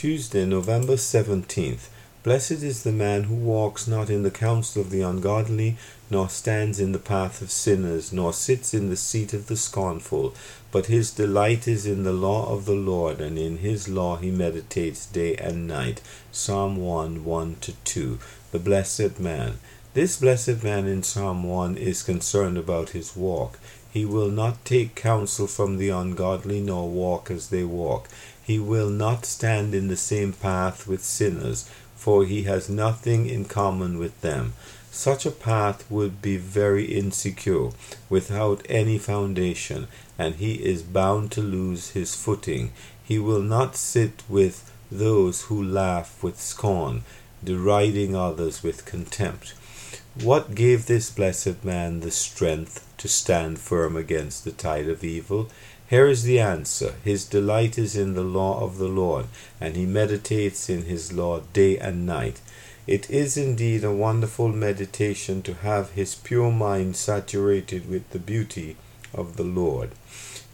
Tuesday, November 17th. Blessed is the man who walks not in the counsel of the ungodly, nor stands in the path of sinners, nor sits in the seat of the scornful, but his delight is in the law of the Lord, and in his law he meditates day and night. Psalm 1 1 2. The blessed man. This blessed man in Psalm 1 is concerned about his walk. He will not take counsel from the ungodly, nor walk as they walk. He will not stand in the same path with sinners, for he has nothing in common with them. Such a path would be very insecure, without any foundation, and he is bound to lose his footing. He will not sit with those who laugh with scorn, deriding others with contempt. What gave this blessed man the strength to stand firm against the tide of evil? Here is the answer. His delight is in the law of the Lord, and he meditates in his law day and night. It is indeed a wonderful meditation to have his pure mind saturated with the beauty of the Lord.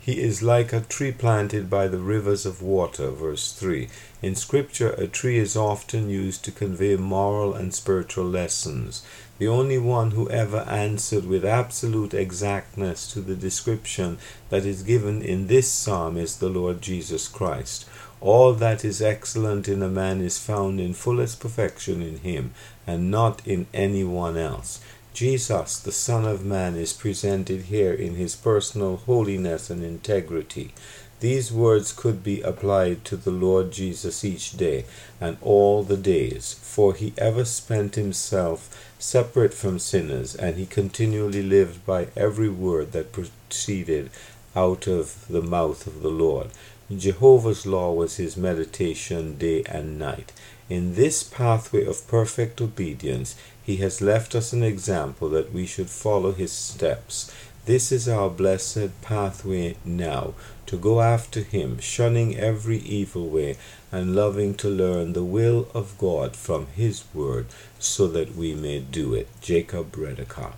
He is like a tree planted by the rivers of water. Verse 3. In Scripture, a tree is often used to convey moral and spiritual lessons. The only one who ever answered with absolute exactness to the description that is given in this psalm is the Lord Jesus Christ. All that is excellent in a man is found in fullest perfection in him, and not in any one else. Jesus, the Son of Man, is presented here in his personal holiness and integrity. These words could be applied to the Lord Jesus each day and all the days, for he ever spent himself separate from sinners, and he continually lived by every word that proceeded out of the mouth of the Lord. Jehovah's law was his meditation day and night. In this pathway of perfect obedience, he has left us an example that we should follow his steps. This is our blessed pathway now, to go after him, shunning every evil way, and loving to learn the will of God from his word, so that we may do it. Jacob Redekop.